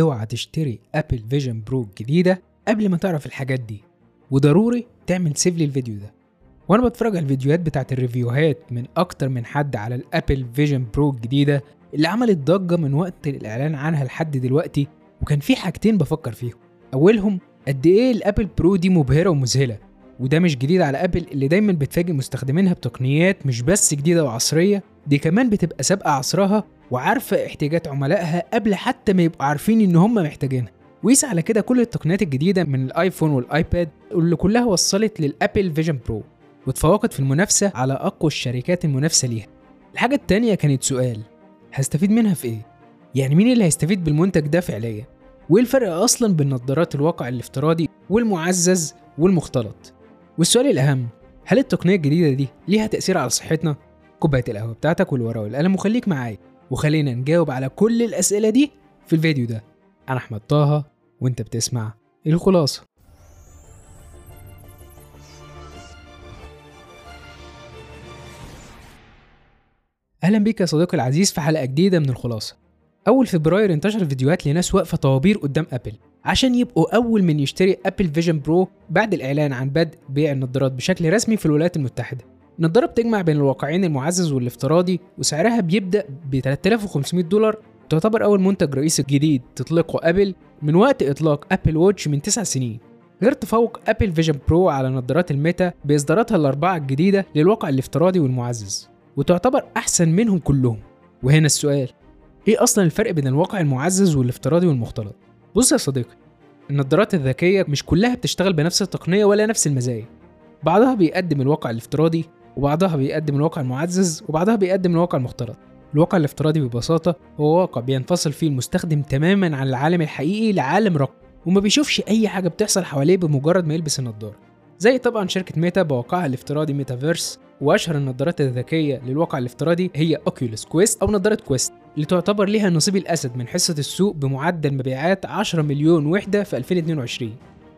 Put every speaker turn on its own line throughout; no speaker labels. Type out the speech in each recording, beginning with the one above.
اوعى تشتري Apple Vision Pro الجديدة قبل ما تعرف الحاجات دي. وضروري تعمل save للفيديو ده. وأنا بتفرج على الفيديوهات بتاعت الريفيوهات من أكتر من حد على ال Apple Vision Pro الجديدة اللي عملت ضجة من وقت الإعلان عنها لحد دلوقتي وكان في حاجتين بفكر فيهم. أولهم قد إيه ال Apple Pro دي مبهرة ومذهلة وده مش جديد على Apple اللي دايما بتفاجئ مستخدمينها بتقنيات مش بس جديدة وعصرية دي كمان بتبقى سابقة عصرها وعارفة احتياجات عملائها قبل حتى ما يبقوا عارفين إن هم محتاجينها. وقيس على كده كل التقنيات الجديدة من ال iPhone وال iPad واللي كلها وصلت لل Apple Vision Pro وتفوقت في المنافسة على أقوى الشركات المنافسة ليها. الحاجة التانية كانت سؤال هستفيد منها في إيه؟ يعني مين اللي هيستفيد بالمنتج ده فعليا؟ وإيه الفرق أصلا بين نظارات الواقع الافتراضي والمعزز والمختلط؟ والسؤال الأهم هل التقنية الجديدة دي ليها تأثير على صحتنا؟ كوباية القهوة بتاعتك والورقة والقلم وخليك معايا. وخلينا نجاوب على كل الأسئلة دي في الفيديو ده. أنا أحمد طه وأنت بتسمع الخلاصة. أهلا بيك يا صديقي العزيز في حلقة جديدة من الخلاصة. أول فبراير انتشر فيديوهات لناس واقفة طوابير قدام أبل عشان يبقوا أول من يشتري أبل Vision Pro بعد الإعلان عن بدء بيع النظارات بشكل رسمي في الولايات النظاره بتجمع بين الواقعين المعزز والافتراضي وسعرها بيبدأ ب 3500 دولار. تعتبر أول منتج رئيسي جديد تطلقه أبل من وقت إطلاق أبل Watch من 9 سنين. غير تفوق أبل Vision Pro على نظارات الميتا بإصداراتها الأربعة الجديدة للواقع الافتراضي والمعزز وتعتبر أحسن منهم كلهم. وهنا السؤال إيه أصلا الفرق بين الواقع المعزز والافتراضي والمختلط؟ بص يا صديقي النظارات الذكية مش كلها بتشتغل بنفس التقنية ولا نفس المزايا. بعضها بيقدم الواقع الافتراضي وبعضها بيقدم الواقع المعزز وبعضها بيقدم الواقع المختلط. الواقع الافتراضي ببساطة هو واقع بينفصل فيه المستخدم تماما عن العالم الحقيقي لعالم رقمي وما بيشوفش أي حاجة بتحصل حواليه بمجرد ما يلبس النضاره زي طبعا شركة ميتا بواقعها الافتراضي ميتافيرس وأشهر النظارات الذكية للواقع الافتراضي هي Oculus Quest أو نظارة Quest اللي تعتبر ليها نصيب الأسد من حصة السوق بمعدل مبيعات 10 مليون وحدة في 2022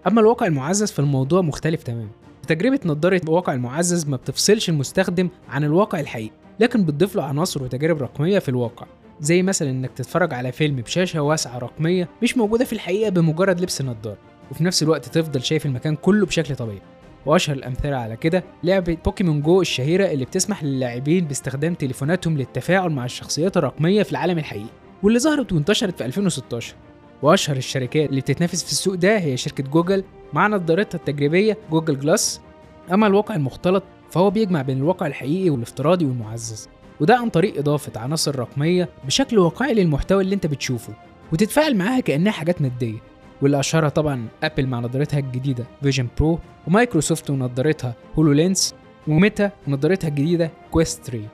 أما الواقع المعزز فالموضوع مختلف تماما. تجربة نظارة الواقع المعزز ما بتفصلش المستخدم عن الواقع الحقيقي لكن بتضيف له عناصر وتجارب رقمية في الواقع زي مثلا إنك تتفرج على فيلم بشاشة واسعة رقمية مش موجودة في الحقيقة بمجرد لبس النضاره وفي نفس الوقت تفضل شايف المكان كله بشكل طبيعي. وأشهر الأمثلة على كده لعبة بوكيمون جو الشهيرة اللي بتسمح للاعبين باستخدام تليفوناتهم للتفاعل مع الشخصيات الرقمية في العالم الحقيقي واللي ظهرت وانتشرت في 2016 وأشهر الشركات اللي بتتنافس في السوق ده هي شركة جوجل مع نظارتها التجريبية جوجل Glass. أما الواقع المختلط فهو بيجمع بين الواقع الحقيقي والافتراضي والمعزز وده عن طريق إضافة عناصر رقمية بشكل واقعي للمحتوى اللي أنت بتشوفه وتتفاعل معاها كأنها حاجات مادية. واللي أشهرها طبعا أبل مع نظارتها الجديدة Vision Pro ومايكروسوفت ونظارتها HoloLens وميتا ونظارتها الجديدة Quest 3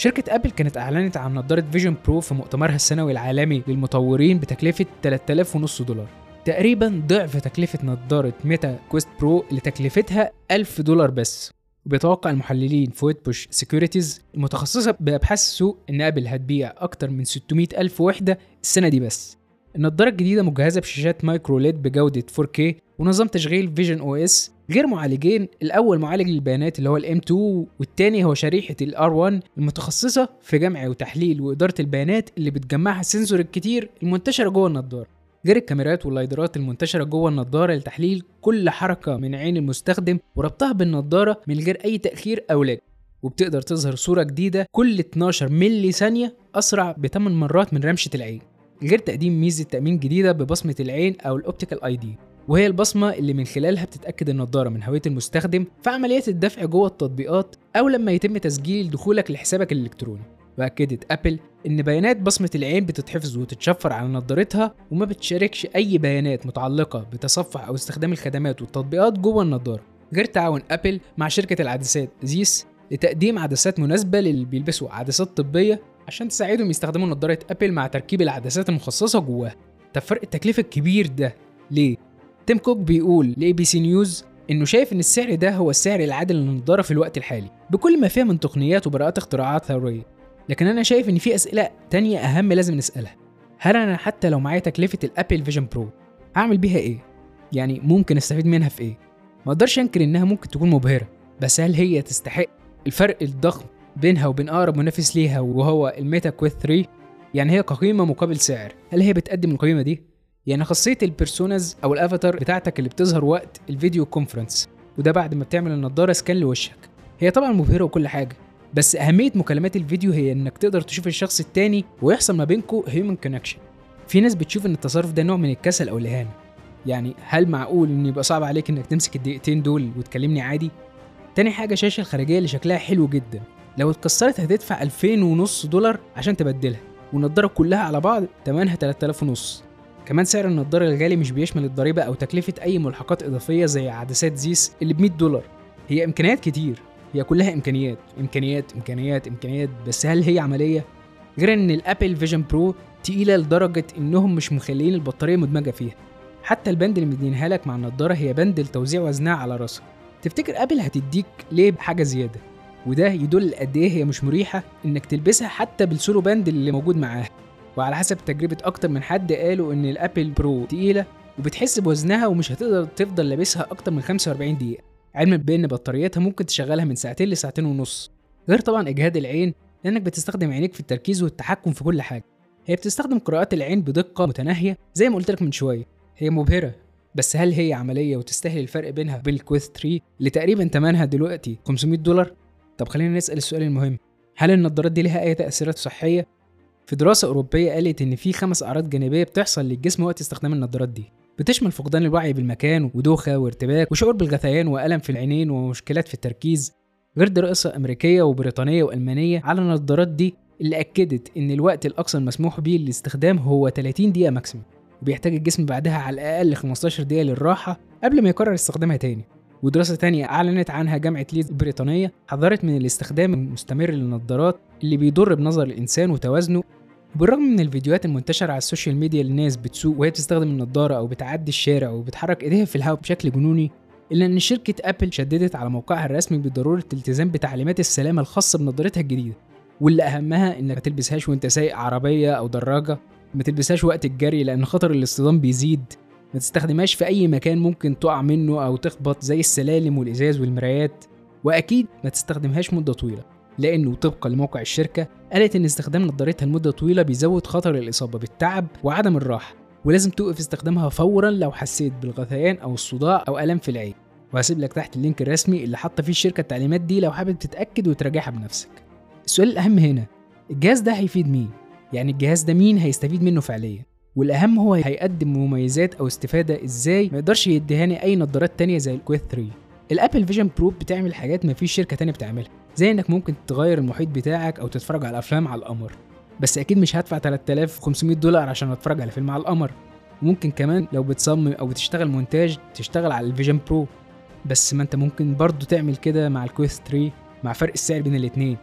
شركة أبل كانت أعلنت عن نظارة Vision Pro في مؤتمرها السنوي العالمي للمطورين بتكلفة 3000 ونص دولار. تقريبا ضعف تكلفة نظارة ميتا Quest Pro اللي تكلفتها 1000 دولار بس. وبيتوقع المحللين في Wedbush Securities المتخصصة بأبحاث السوق إن أبل هتبيع أكتر من 600 ألف وحدة السنة دي بس. النضارة الجديدة مجهزة بشاشات micro LED بجودة 4K ونظام تشغيل visionOS غير معالجين الأول معالج للبيانات اللي هو ال M2 والتاني هو شريحة ال R1 المتخصصة في جمع وتحليل وإدارة البيانات اللي بتجمعها ال sensor الكتير المنتشرة جوه النضارة. غير الكاميرات واللايدرات المنتشرة جوه النضارة لتحليل كل حركة من عين المستخدم وربطها بالنضارة من غير أي تأخير أو lag وبتقدر تظهر صورة جديدة كل 12 ملي ثانية أسرع ب 8 مرات من رمشة العين. غير تقديم ميزة تأمين جديدة ببصمة العين أو ال Optical ID وهي البصمة اللي من خلالها بتتأكد النضاره من هوية المستخدم في عمليات الدفع جوه التطبيقات أو لما يتم تسجيل دخولك لحسابك الإلكتروني. وأكدت أبل إن بيانات بصمة العين بتتحفظ وتتشفر على نضارتها وما بتشاركش أي بيانات متعلقة بتصفح أو استخدام الخدمات والتطبيقات جوه النضاره غير تعاون أبل مع شركة العدسات Zeiss لتقديم عدسات مناسبة للي بيلبسوا عدسات طبية عشان تساعدهم يستخدموا نظارة أبل مع تركيب العدسات المخصصة جواها. طب فرق التكلفة الكبير ده ليه؟ تيم كوك بيقول ل ABC News إنه شايف إن السعر ده هو السعر العادل للنضاره في الوقت الحالي بكل ما فيها من تقنيات وبراءات اختراعات ثوريه لكن أنا شايف إن في أسئلة تانية أهم لازم نسألها. هل أنا حتى لو معايا تكلفة الأبل Vision Pro هعمل بيها إيه؟ يعني ممكن أستفيد منها في إيه؟ ما أقدرش أنكر إنها ممكن تكون مبهرة بس هل هي تستحق الفرق الضخم بينها وبين أقرب منافس ليها وهو الميتا Quest 3 يعني هي كقيمه مقابل سعر. هل هي بتقدم القيمة دي؟ يعني خاصية ال Personas أو الافاتار بتاعتك اللي بتظهر وقت ال video conference وده بعد ما بتعمل النضارة scan لوشك. هي طبعا مبهرة وكل حاجة بس أهمية مكالمات الفيديو هي إنك تقدر تشوف الشخص التاني ويحصل ما بينكم human connection في ناس بتشوف إن التصرف ده نوع من الكسل أو الإهانة. يعني هل معقول إن يبقى صعب عليك إنك تمسك الدقيقتين دول وتكلمني عادي؟ تاني حاجة الشاشه الخارجية اللي شكلها حلو جدا. لو اتكسرت هتدفع 2000 ونص دولار عشان تبدلها والنضارة كلها على بعض تمنها 3000 ونص. كمان سعر النضارة الغالي مش بيشمل الضريبة أو تكلفة أي ملحقات إضافية زي عدسات Zeiss اللي ب 100 دولار. هي إمكانيات كتير هي كلها إمكانيات إمكانيات إمكانيات إمكانيات بس هل هي عملية؟ غير إن الأبل Vision Pro تقيلة لدرجة إنهم مش مخلين البطارية مدمجة فيها. حتى ال band اللي مدينها لك مع النضارة هي band لتوزيع وزنها على راسك تفتكر أبل هتديك ليه بحاجة زيادة؟ وده يدل قد إيه هي مش مريحة إنك تلبسها حتى بال Solo Band اللي موجود معاها. وعلى حسب تجربة أكتر من حد قالوا إن الأبل Pro تقيلة وبتحس بوزنها ومش هتقدر تفضل لابسها أكتر من 45 دقيقة. علما بأن بطاريتها ممكن تشغلها من ساعتين لساعتين ونص. غير طبعا إجهاد العين لأنك بتستخدم عينيك في التركيز والتحكم في كل حاجة. هي بتستخدم قراءات العين بدقة متناهية زي ما قلت لك من شوية. هي مبهرة. بس هل هي عملية وتستاهل الفرق بينها وبين الكويست 3 اللي تقريبا ثمنها دلوقتي 500 دولار؟ طب خلينا نسأل السؤال المهم. هل النضارات دي لها أي تأثيرات صحية؟ في دراسة أوروبية قالت إن في خمس أعراض جانبية بتحصل للجسم وقت استخدام النضارات دي. بتشمل فقدان الوعي بالمكان ودوخة وارتباك وشعور بالغثيان وألم في العينين ومشكلات في التركيز. غير دراسة أمريكية وبريطانية وألمانية على النضارات دي اللي أكدت إن الوقت الأقصى المسموح به للاستخدام هو 30 دقيقة maximum وبيحتاج الجسم بعدها على الأقل 15 دقيقة للراحة قبل ما يكرر استخدامها تاني. ودراسة تانية أعلنت عنها جامعة ليدز البريطانية حذرت من الاستخدام المستمر للنظارات اللي بيضر بنظر الإنسان وتوازنه بالرغم من الفيديوهات المنتشرة على السوشيال ميديا للناس بتسوق وهي بتستخدم النضارة أو بتعدي الشارع وبتحرك إيديها في الهواء بشكل جنوني إلا إن شركة أبل شددت على موقعها الرسمي بضرورة الالتزام بتعليمات السلامة الخاصة بنضارتها الجديدة. واللي أهمها إنك ما تلبسهاش وأنت سايق عربية أو دراجة ما تلبسهاش وقت الجري لأن خطر الاصطدام بيزيد. ما تستخدمهاش في أي مكان ممكن تقع منه أو تخبط زي السلالم والإزاز والمرايات. وأكيد ما تستخدمهاش مدة طويلة. لأنه طبقا لموقع الشركة قالت إن استخدام نظارتها لمدة طويلة بيزود خطر الإصابة بالتعب وعدم الراحة ولازم توقف استخدامها فورا لو حسيت بالغثيان أو الصداع أو ألم في العين وهسيب لك تحت ال link الرسمي اللي حاطه فيه الشركة التعليمات دي لو حابب تتأكد وتراجعها بنفسك السؤال الأهم هنا الجهاز ده هيفيد مين؟ يعني الجهاز ده مين هيستفيد منه فعليا؟ والأهم هو هيقدم مميزات أو استفادة إزاي ما يقدرش يديهاني أي نظارات تانية زي ال Quest 3 ال Apple Vision Pro بتعمل حاجات ما فيش شركة تانية بتعملها زي إنك ممكن تغير المحيط بتاعك أو تتفرج على أفلام على القمر. بس أكيد مش هدفع 3500 دولار عشان أتفرج على فيلم على القمر. وممكن كمان لو بتصمم أو بتشتغل مونتاج تشتغل على ال Vision Pro. بس ما أنت ممكن برضو تعمل كده مع ال Quest 3 مع فرق السعر بين الاتنين.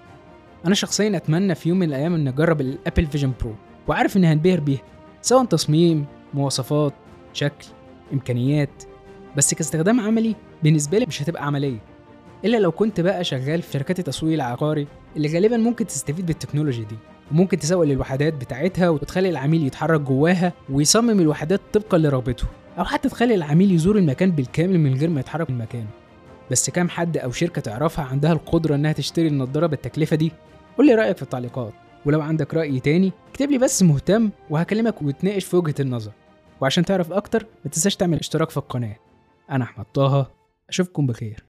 أنا شخصيا أتمنى في يوم من الأيام إن أجرب ال Apple Vision Pro وعارف إني هنبهر بيها سواء تصميم مواصفات شكل إمكانيات. بس كاستخدام عملي بالنسبة لي مش هتبقى عملية. إلا لو كنت بقى شغال في شركات التسويق العقاري اللي غالبا ممكن تستفيد بالتكنولوجي دي وممكن تسوق للوحدات بتاعتها وتخلي العميل يتحرك جواها ويصمم الوحدات طبقا لرغبته أو حتى تخلي العميل يزور المكان بالكامل من غير ما يتحرك من مكانه. بس كام حد أو شركة تعرفها عندها القدرة إنها تشتري النضارة بالتكلفة دي؟ قول لي رأيك في التعليقات. ولو عندك رأي تاني اكتب لي بس مهتم وهكلمك ونتناقش في وجهة النظر. وعشان تعرف أكتر ما تنساش تعمل اشتراك في القناة. أنا أحمد طه أشوفكم بخير.